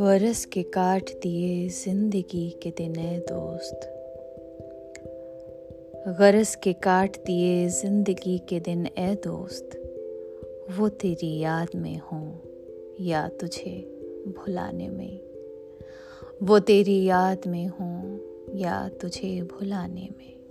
Gross के काट दिए ज़िंदगी के दिन दोस्त। गरस के काट दिए ज़िंदगी के दिन ए दोस्त। वो तेरी याद में हूँ या तुझे भुलाने में। वो तेरी याद में हूँ या तुझे भुलाने में।